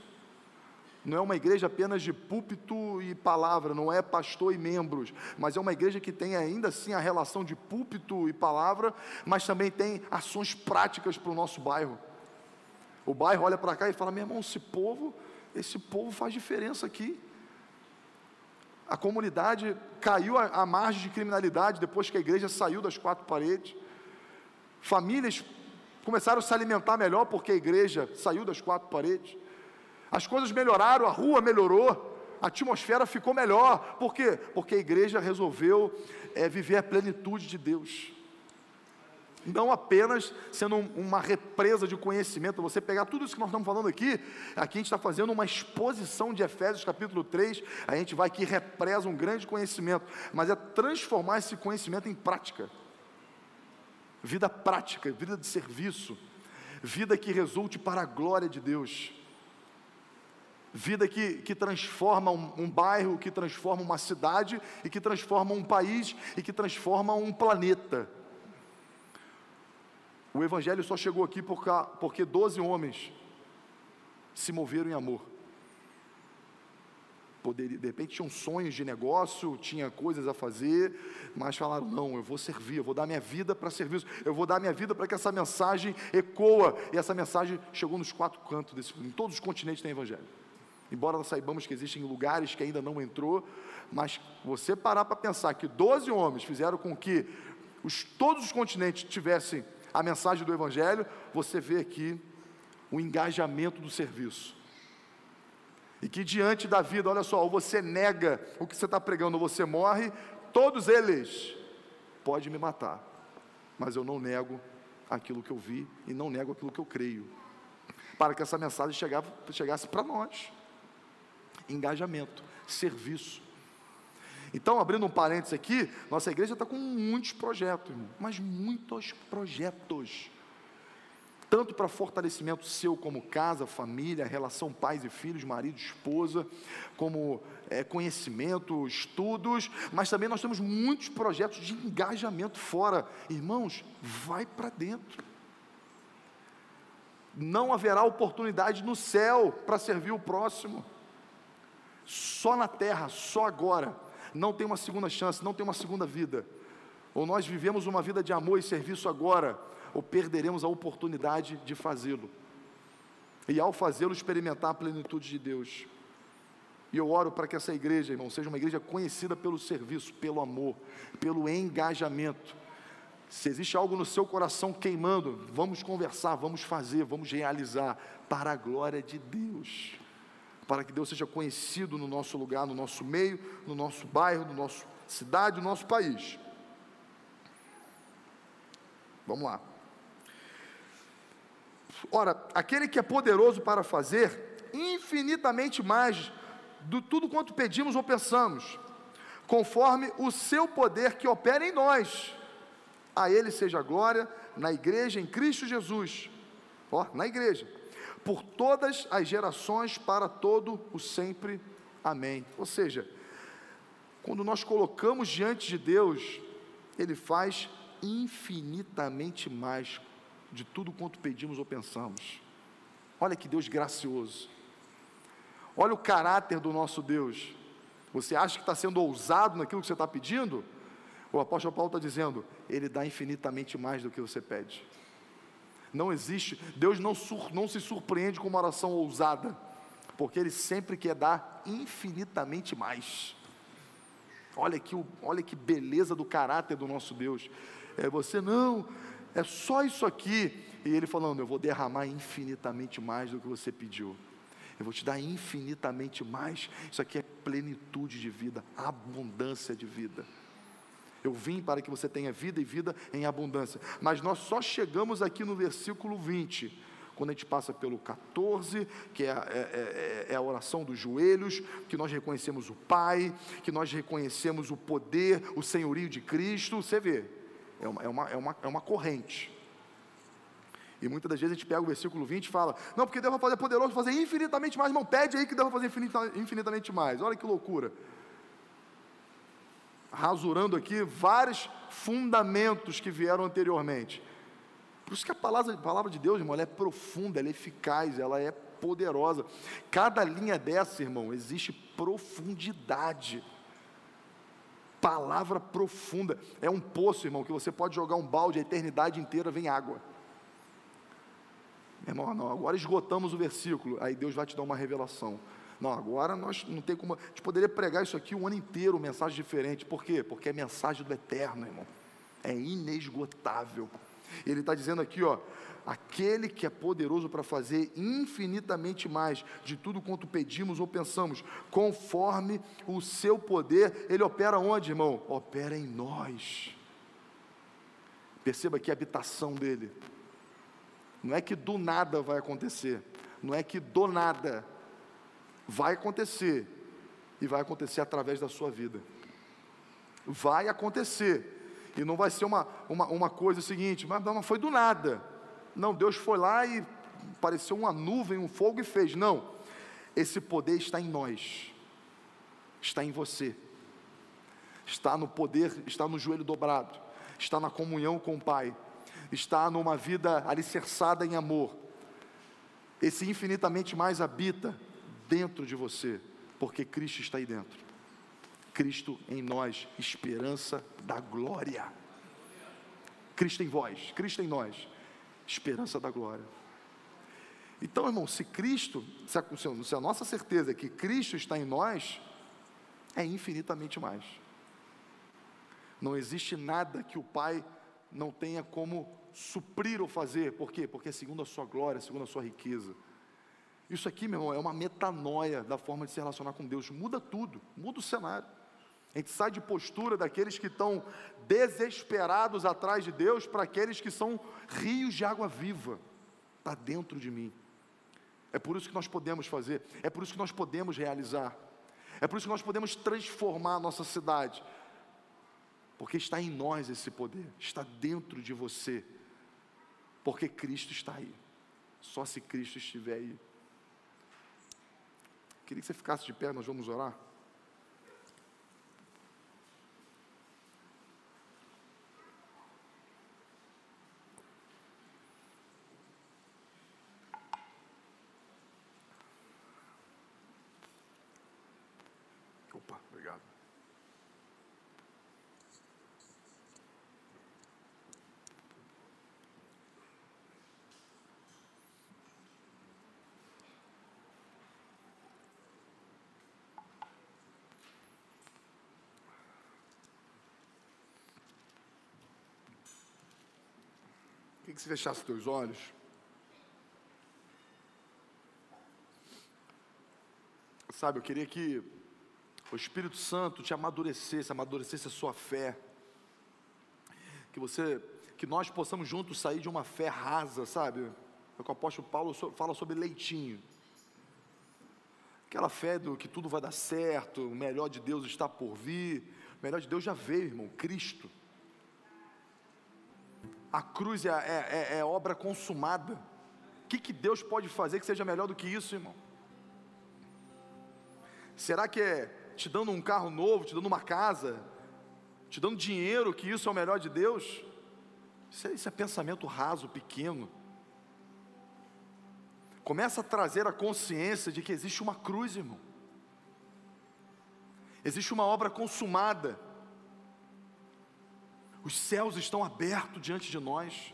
Não é uma igreja apenas de púlpito e palavra, não é pastor e membros, mas é uma igreja que tem ainda assim a relação de púlpito e palavra, mas também tem ações práticas para o nosso bairro. O bairro olha para cá e fala: meu irmão, esse povo esse povo faz diferença aqui. A comunidade caiu à margem de criminalidade depois que a igreja saiu das quatro paredes. Famílias começaram a se alimentar melhor porque a igreja saiu das quatro paredes. As coisas melhoraram, a rua melhorou, a atmosfera ficou melhor. Por quê? Porque a igreja resolveu é, viver a plenitude de Deus não apenas sendo uma represa de conhecimento, você pegar tudo isso que nós estamos falando aqui, aqui a gente está fazendo uma exposição de Efésios capítulo 3, a gente vai que represa um grande conhecimento, mas é transformar esse conhecimento em prática, vida prática, vida de serviço, vida que resulte para a glória de Deus, vida que, que transforma um, um bairro, que transforma uma cidade, e que transforma um país, e que transforma um planeta, o Evangelho só chegou aqui porque 12 homens se moveram em amor. Poderia, de repente tinham sonhos de negócio, tinha coisas a fazer, mas falaram: não, eu vou servir, eu vou dar minha vida para serviço, eu vou dar minha vida para que essa mensagem ecoa. E essa mensagem chegou nos quatro cantos, desse, em todos os continentes tem Evangelho. Embora nós saibamos que existem lugares que ainda não entrou, mas você parar para pensar que 12 homens fizeram com que os, todos os continentes tivessem a mensagem do Evangelho, você vê aqui o engajamento do serviço. E que diante da vida, olha só, ou você nega o que você está pregando, ou você morre, todos eles podem me matar, mas eu não nego aquilo que eu vi e não nego aquilo que eu creio, para que essa mensagem chegasse para nós. Engajamento, serviço. Então, abrindo um parênteses aqui, nossa igreja está com muitos projetos, irmão, mas muitos projetos. Tanto para fortalecimento seu como casa, família, relação pais e filhos, marido, esposa, como é, conhecimento, estudos, mas também nós temos muitos projetos de engajamento fora. Irmãos, vai para dentro. Não haverá oportunidade no céu para servir o próximo. Só na terra, só agora não tem uma segunda chance, não tem uma segunda vida. Ou nós vivemos uma vida de amor e serviço agora, ou perderemos a oportunidade de fazê-lo. E ao fazê-lo, experimentar a plenitude de Deus. E eu oro para que essa igreja, irmão, seja uma igreja conhecida pelo serviço, pelo amor, pelo engajamento. Se existe algo no seu coração queimando, vamos conversar, vamos fazer, vamos realizar, para a glória de Deus para que Deus seja conhecido no nosso lugar, no nosso meio, no nosso bairro, no nosso cidade, no nosso país. Vamos lá. Ora, aquele que é poderoso para fazer infinitamente mais do tudo quanto pedimos ou pensamos, conforme o seu poder que opera em nós. A ele seja a glória na igreja em Cristo Jesus. Ó, na igreja. Por todas as gerações para todo o sempre. Amém. Ou seja, quando nós colocamos diante de Deus, ele faz infinitamente mais de tudo quanto pedimos ou pensamos. Olha que Deus gracioso. Olha o caráter do nosso Deus. Você acha que está sendo ousado naquilo que você está pedindo? O apóstolo Paulo está dizendo, ele dá infinitamente mais do que você pede. Não existe, Deus não, sur, não se surpreende com uma oração ousada, porque Ele sempre quer dar infinitamente mais. Olha que, olha que beleza do caráter do nosso Deus. É você não, é só isso aqui. E Ele falando, eu vou derramar infinitamente mais do que você pediu. Eu vou te dar infinitamente mais. Isso aqui é plenitude de vida, abundância de vida. Eu vim para que você tenha vida e vida em abundância. Mas nós só chegamos aqui no versículo 20 quando a gente passa pelo 14, que é, é, é, é, a oração dos joelhos, que nós reconhecemos o Pai, que nós reconhecemos o poder, o senhorio de Cristo, você vê, é uma, é uma, é uma, é uma corrente. E muitas das vezes a gente pega o versículo 20 e fala: Não, porque Deus vai fazer poderoso, fazer infinitamente mais. Irmão, pede aí que Deus vai fazer infinitamente mais. Olha que loucura. Rasurando aqui vários fundamentos que vieram anteriormente. Por isso que a palavra, a palavra de Deus, irmão, é profunda, ela é eficaz, ela é poderosa. Cada linha dessa, irmão, existe profundidade. Palavra profunda. É um poço, irmão, que você pode jogar um balde, a eternidade inteira vem água. Irmão, não, agora esgotamos o versículo, aí Deus vai te dar uma revelação. Não, agora nós não tem como. A gente poderia pregar isso aqui o um ano inteiro, mensagem diferente. Por quê? Porque é mensagem do eterno, irmão. É inesgotável. Ele está dizendo aqui, ó, aquele que é poderoso para fazer infinitamente mais de tudo quanto pedimos ou pensamos, conforme o seu poder, ele opera onde, irmão? Opera em nós. Perceba que a habitação dele não é que do nada vai acontecer, não é que do nada vai acontecer, e vai acontecer através da sua vida. Vai acontecer, e não vai ser uma, uma, uma coisa seguinte, mas não foi do nada. Não, Deus foi lá e apareceu uma nuvem, um fogo e fez. Não, esse poder está em nós, está em você, está no poder, está no joelho dobrado, está na comunhão com o Pai, está numa vida alicerçada em amor. Esse infinitamente mais habita dentro de você, porque Cristo está aí dentro. Cristo em nós, esperança da glória. Cristo em vós, Cristo em nós, esperança da glória. Então, irmão, se Cristo, se a, se a nossa certeza é que Cristo está em nós, é infinitamente mais. Não existe nada que o Pai não tenha como suprir ou fazer. Por quê? Porque é segundo a sua glória, segundo a sua riqueza. Isso aqui, meu irmão, é uma metanoia da forma de se relacionar com Deus. Muda tudo, muda o cenário. A gente sai de postura daqueles que estão desesperados atrás de Deus para aqueles que são rios de água viva. Está dentro de mim. É por isso que nós podemos fazer, é por isso que nós podemos realizar, é por isso que nós podemos transformar a nossa cidade, porque está em nós esse poder, está dentro de você, porque Cristo está aí. Só se Cristo estiver aí. Queria que você ficasse de pé, nós vamos orar. Queria que você fechasse teus olhos. Sabe, eu queria que o Espírito Santo te amadurecesse, amadurecesse a sua fé. Que você, que nós possamos juntos sair de uma fé rasa, sabe? É o que o apóstolo Paulo fala sobre leitinho. Aquela fé do que tudo vai dar certo, o melhor de Deus está por vir. O melhor de Deus já veio, irmão, Cristo. A cruz é, é, é, é obra consumada. O que, que Deus pode fazer que seja melhor do que isso, irmão? Será que é te dando um carro novo, te dando uma casa, te dando dinheiro, que isso é o melhor de Deus? Isso é, isso é pensamento raso, pequeno. Começa a trazer a consciência de que existe uma cruz, irmão. Existe uma obra consumada. Os céus estão abertos diante de nós.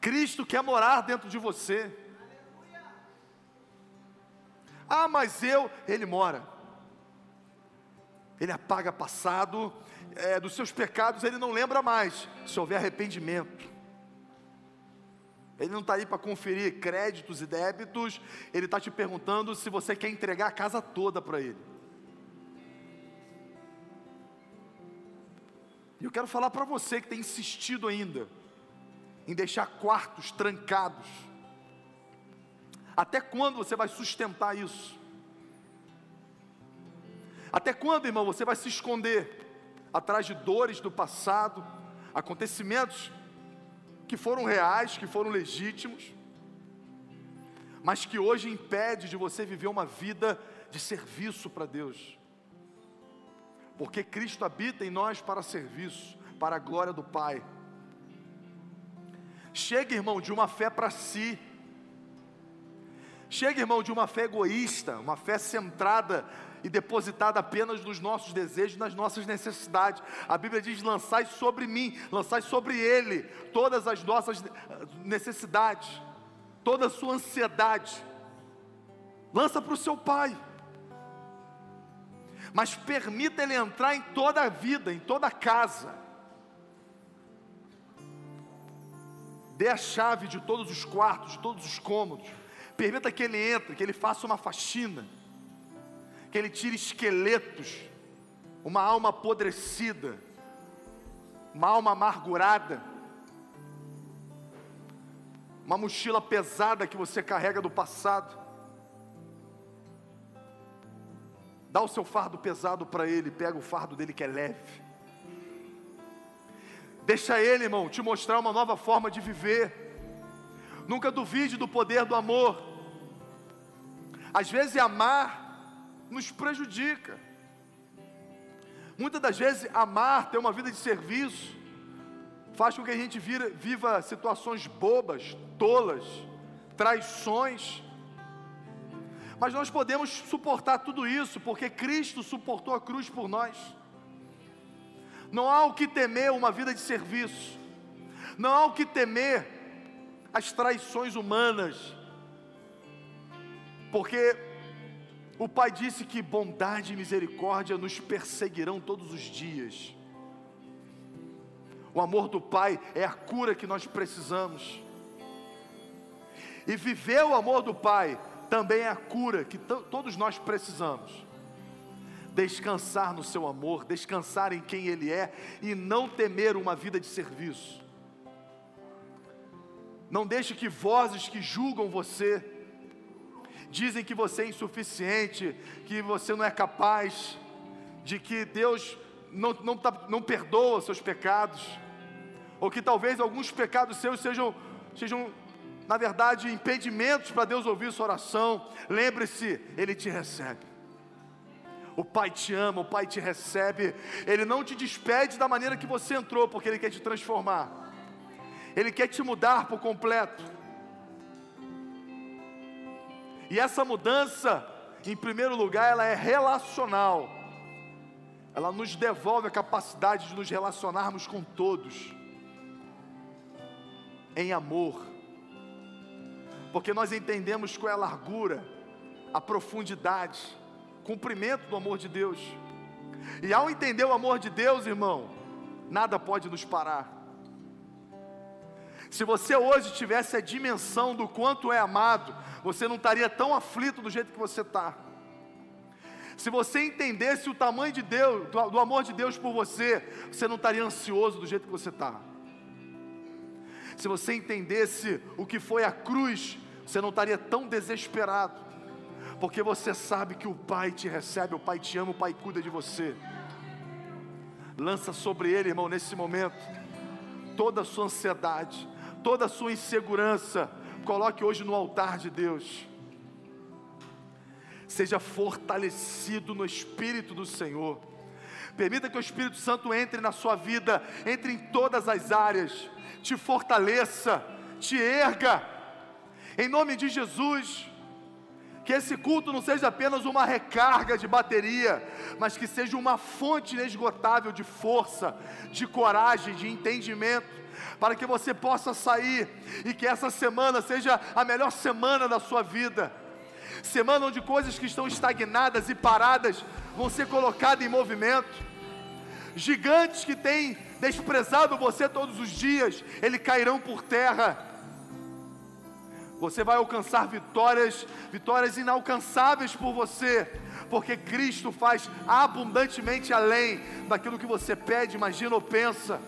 Cristo quer morar dentro de você. Ah, mas eu, Ele mora. Ele apaga passado, é, dos seus pecados Ele não lembra mais, se houver arrependimento. Ele não está aí para conferir créditos e débitos, Ele está te perguntando se você quer entregar a casa toda para Ele. E eu quero falar para você que tem insistido ainda em deixar quartos trancados. Até quando você vai sustentar isso? Até quando, irmão, você vai se esconder atrás de dores do passado, acontecimentos que foram reais, que foram legítimos, mas que hoje impede de você viver uma vida de serviço para Deus. Porque Cristo habita em nós para serviço, para a glória do Pai. Chega, irmão, de uma fé para si. Chega, irmão, de uma fé egoísta, uma fé centrada e depositada apenas nos nossos desejos, nas nossas necessidades. A Bíblia diz: lançai sobre mim, lançai sobre Ele todas as nossas necessidades, toda a sua ansiedade. Lança para o seu Pai. Mas permita Ele entrar em toda a vida, em toda a casa. Dê a chave de todos os quartos, de todos os cômodos. Permita que Ele entre, que Ele faça uma faxina que Ele tire esqueletos, uma alma apodrecida, uma alma amargurada, uma mochila pesada que você carrega do passado. Dá o seu fardo pesado para Ele, pega o fardo dele que é leve. Deixa Ele, irmão, te mostrar uma nova forma de viver. Nunca duvide do poder do amor. Às vezes amar nos prejudica. Muitas das vezes, amar, ter uma vida de serviço, faz com que a gente vira, viva situações bobas, tolas, traições. Mas nós podemos suportar tudo isso, porque Cristo suportou a cruz por nós. Não há o que temer uma vida de serviço, não há o que temer as traições humanas, porque o Pai disse que bondade e misericórdia nos perseguirão todos os dias. O amor do Pai é a cura que nós precisamos. E viver o amor do Pai também é a cura que todos nós precisamos. Descansar no seu amor, descansar em quem Ele é e não temer uma vida de serviço. Não deixe que vozes que julgam você dizem que você é insuficiente, que você não é capaz, de que Deus não, não, tá, não perdoa seus pecados, ou que talvez alguns pecados seus sejam, sejam na verdade, impedimentos para Deus ouvir sua oração. Lembre-se, Ele te recebe. O Pai te ama, o Pai te recebe. Ele não te despede da maneira que você entrou, porque Ele quer te transformar. Ele quer te mudar por completo. E essa mudança, em primeiro lugar, ela é relacional. Ela nos devolve a capacidade de nos relacionarmos com todos em amor. Porque nós entendemos qual é a largura, a profundidade, cumprimento do amor de Deus. E ao entender o amor de Deus, irmão, nada pode nos parar. Se você hoje tivesse a dimensão do quanto é amado, você não estaria tão aflito do jeito que você está. Se você entendesse o tamanho de Deus, do, do amor de Deus por você, você não estaria ansioso do jeito que você está. Se você entendesse o que foi a cruz, você não estaria tão desesperado, porque você sabe que o Pai te recebe, o Pai te ama, o Pai cuida de você. Lança sobre Ele, irmão, nesse momento, toda a sua ansiedade, toda a sua insegurança, coloque hoje no altar de Deus seja fortalecido no Espírito do Senhor. Permita que o Espírito Santo entre na sua vida, entre em todas as áreas, te fortaleça, te erga, em nome de Jesus. Que esse culto não seja apenas uma recarga de bateria, mas que seja uma fonte inesgotável de força, de coragem, de entendimento, para que você possa sair e que essa semana seja a melhor semana da sua vida semana onde coisas que estão estagnadas e paradas vão ser colocadas em movimento. Gigantes que têm desprezado você todos os dias, eles cairão por terra. Você vai alcançar vitórias, vitórias inalcançáveis por você, porque Cristo faz abundantemente além daquilo que você pede, imagina ou pensa.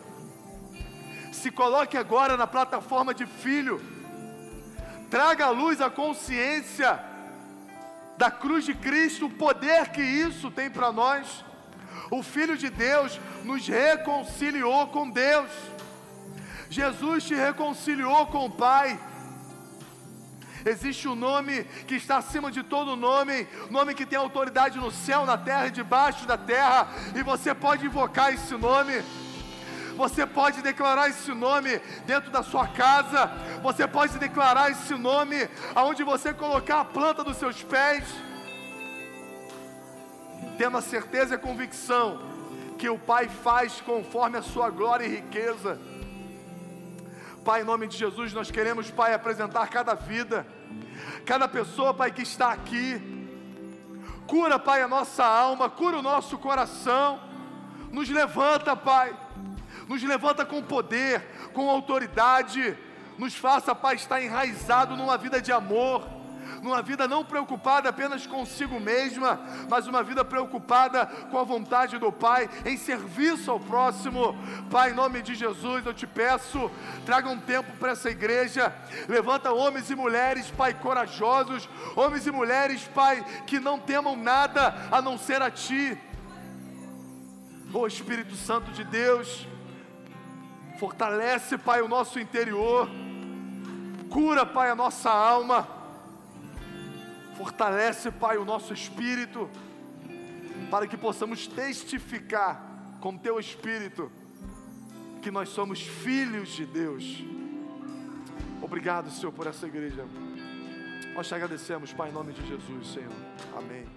Se coloque agora na plataforma de filho, traga à luz a consciência da cruz de Cristo, o poder que isso tem para nós. O Filho de Deus nos reconciliou com Deus. Jesus te reconciliou com o Pai. Existe um nome que está acima de todo nome, nome que tem autoridade no céu, na terra e debaixo da terra, e você pode invocar esse nome. Você pode declarar esse nome dentro da sua casa. Você pode declarar esse nome aonde você colocar a planta dos seus pés. Tendo a certeza e a convicção que o Pai faz conforme a sua glória e riqueza. Pai, em nome de Jesus, nós queremos, Pai, apresentar cada vida, cada pessoa, Pai, que está aqui. Cura, Pai, a nossa alma, cura o nosso coração. Nos levanta, Pai nos levanta com poder, com autoridade, nos faça, Pai, estar enraizado numa vida de amor, numa vida não preocupada apenas consigo mesma, mas uma vida preocupada com a vontade do Pai, em serviço ao próximo. Pai, em nome de Jesus, eu te peço, traga um tempo para essa igreja, levanta homens e mulheres, Pai, corajosos, homens e mulheres, Pai, que não temam nada a não ser a Ti. Oh Espírito Santo de Deus, Fortalece, Pai, o nosso interior. Cura, Pai, a nossa alma. Fortalece, Pai, o nosso espírito. Para que possamos testificar com Teu Espírito que nós somos filhos de Deus. Obrigado, Senhor, por essa igreja. Nós te agradecemos, Pai, em nome de Jesus, Senhor. Amém.